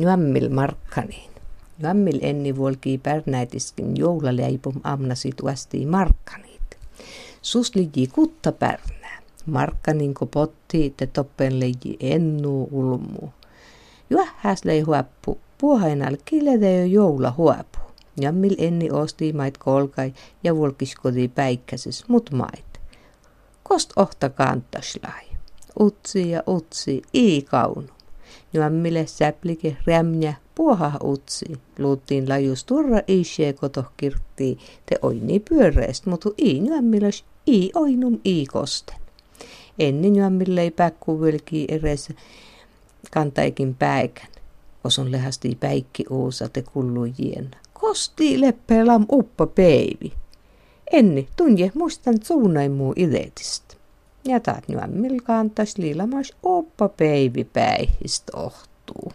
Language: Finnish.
Juammil markkaniin. Juammil enni volkii pärnäitiskin joulaläipum amnasi tuasti markkaniit. Sus liji kutta pärnää. Markkanin potti te toppen leji ennu ulmu. Juahäs lei huoppu. Puohainal kilede jo joula huopu. Jammil enni osti mait kolkai ja volkiskoti päikkäsis mut mait. Kost ohta kantaslai. Utsi ja utsi, ii kaunu. Jammille säplike rämnä puoha utsi. Luuttiin lajus turra ishe koto kirtti te oini pyöreest, mutta ii nyämmilös ii oinum ii kosten. Ennen nyämmille ei päkku eres kantaikin päikän. Oson lehasti päikki uusa te kullujien. Kosti leppelam uppa peivi. Enni tunje muistan suunnain muu idetistä. Ja taat nyämmil kantas liilamas uppa peivi päihistä ohtuu.